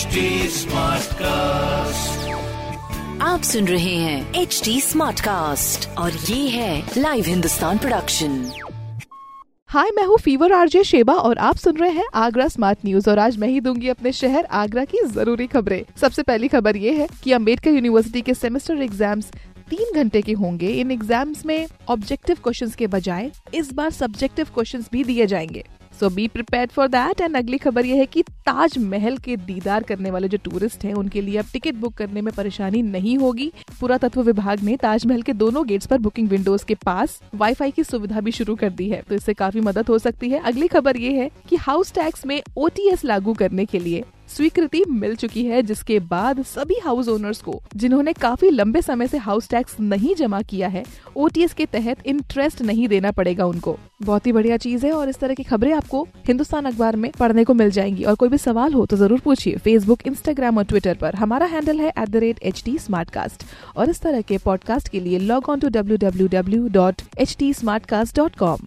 HD Smartcast. आप सुन रहे हैं एच डी स्मार्ट कास्ट और ये है लाइव हिंदुस्तान प्रोडक्शन हाय मैं हूँ फीवर आरजे शेबा और आप सुन रहे हैं आगरा स्मार्ट न्यूज़ और आज मैं ही दूँगी अपने शहर आगरा की ज़रूरी खबरें। सबसे पहली खबर ये है कि अंबेडकर यूनिवर्सिटी के सेमेस्टर एग्ज़ाम्स तीन घंटे के होंगे। इन एग्ज़ाम्स में ऑब्जेक्टिव क्वेश्चंस के बजाय इस बार सब्जेक्टिव क्वेश्चंस भी दिए जाएँगे। So be prepare for that and अगली खबर यह है कि ताजमहल के दीदार करने वाले जो टूरिस्ट हैं, उनके लिए अब टिकट बुक करने में परेशानी नहीं होगी। पुरातत्व विभाग ने ताजमहल के दोनों गेट्स पर बुकिंग विंडोज़ के पास वाईफाई की सुविधा भी शुरू कर दी है। तो इससे काफ़ी मदद हो सकती है। अगली खबर ये है कि हाउस टैक्स में ओटीएस लागू करने के लिए स्वीकृति मिल चुकी है, जिसके बाद सभी हाउस ओनर्स को, जिन्होंने काफ़ी लंबे समय से हाउस टैक्स नहीं जमा किया है ओटीएस के तहत इंटरेस्ट नहीं देना पड़ेगा उनको। बहुत ही बढ़िया चीज़ है और इस तरह की खबरें आपको हिंदुस्तान अखबार में पढ़ने को मिल जाएँगी। और कोई भी सवाल हो तो ज़रूर पूछिए फेसबुक इंस्टाग्राम और ट्विटर पर। हमारा हैंडल है एट और इस तरह के पॉडकास्ट के लिए log on to W W W dot H T Smartcast dot com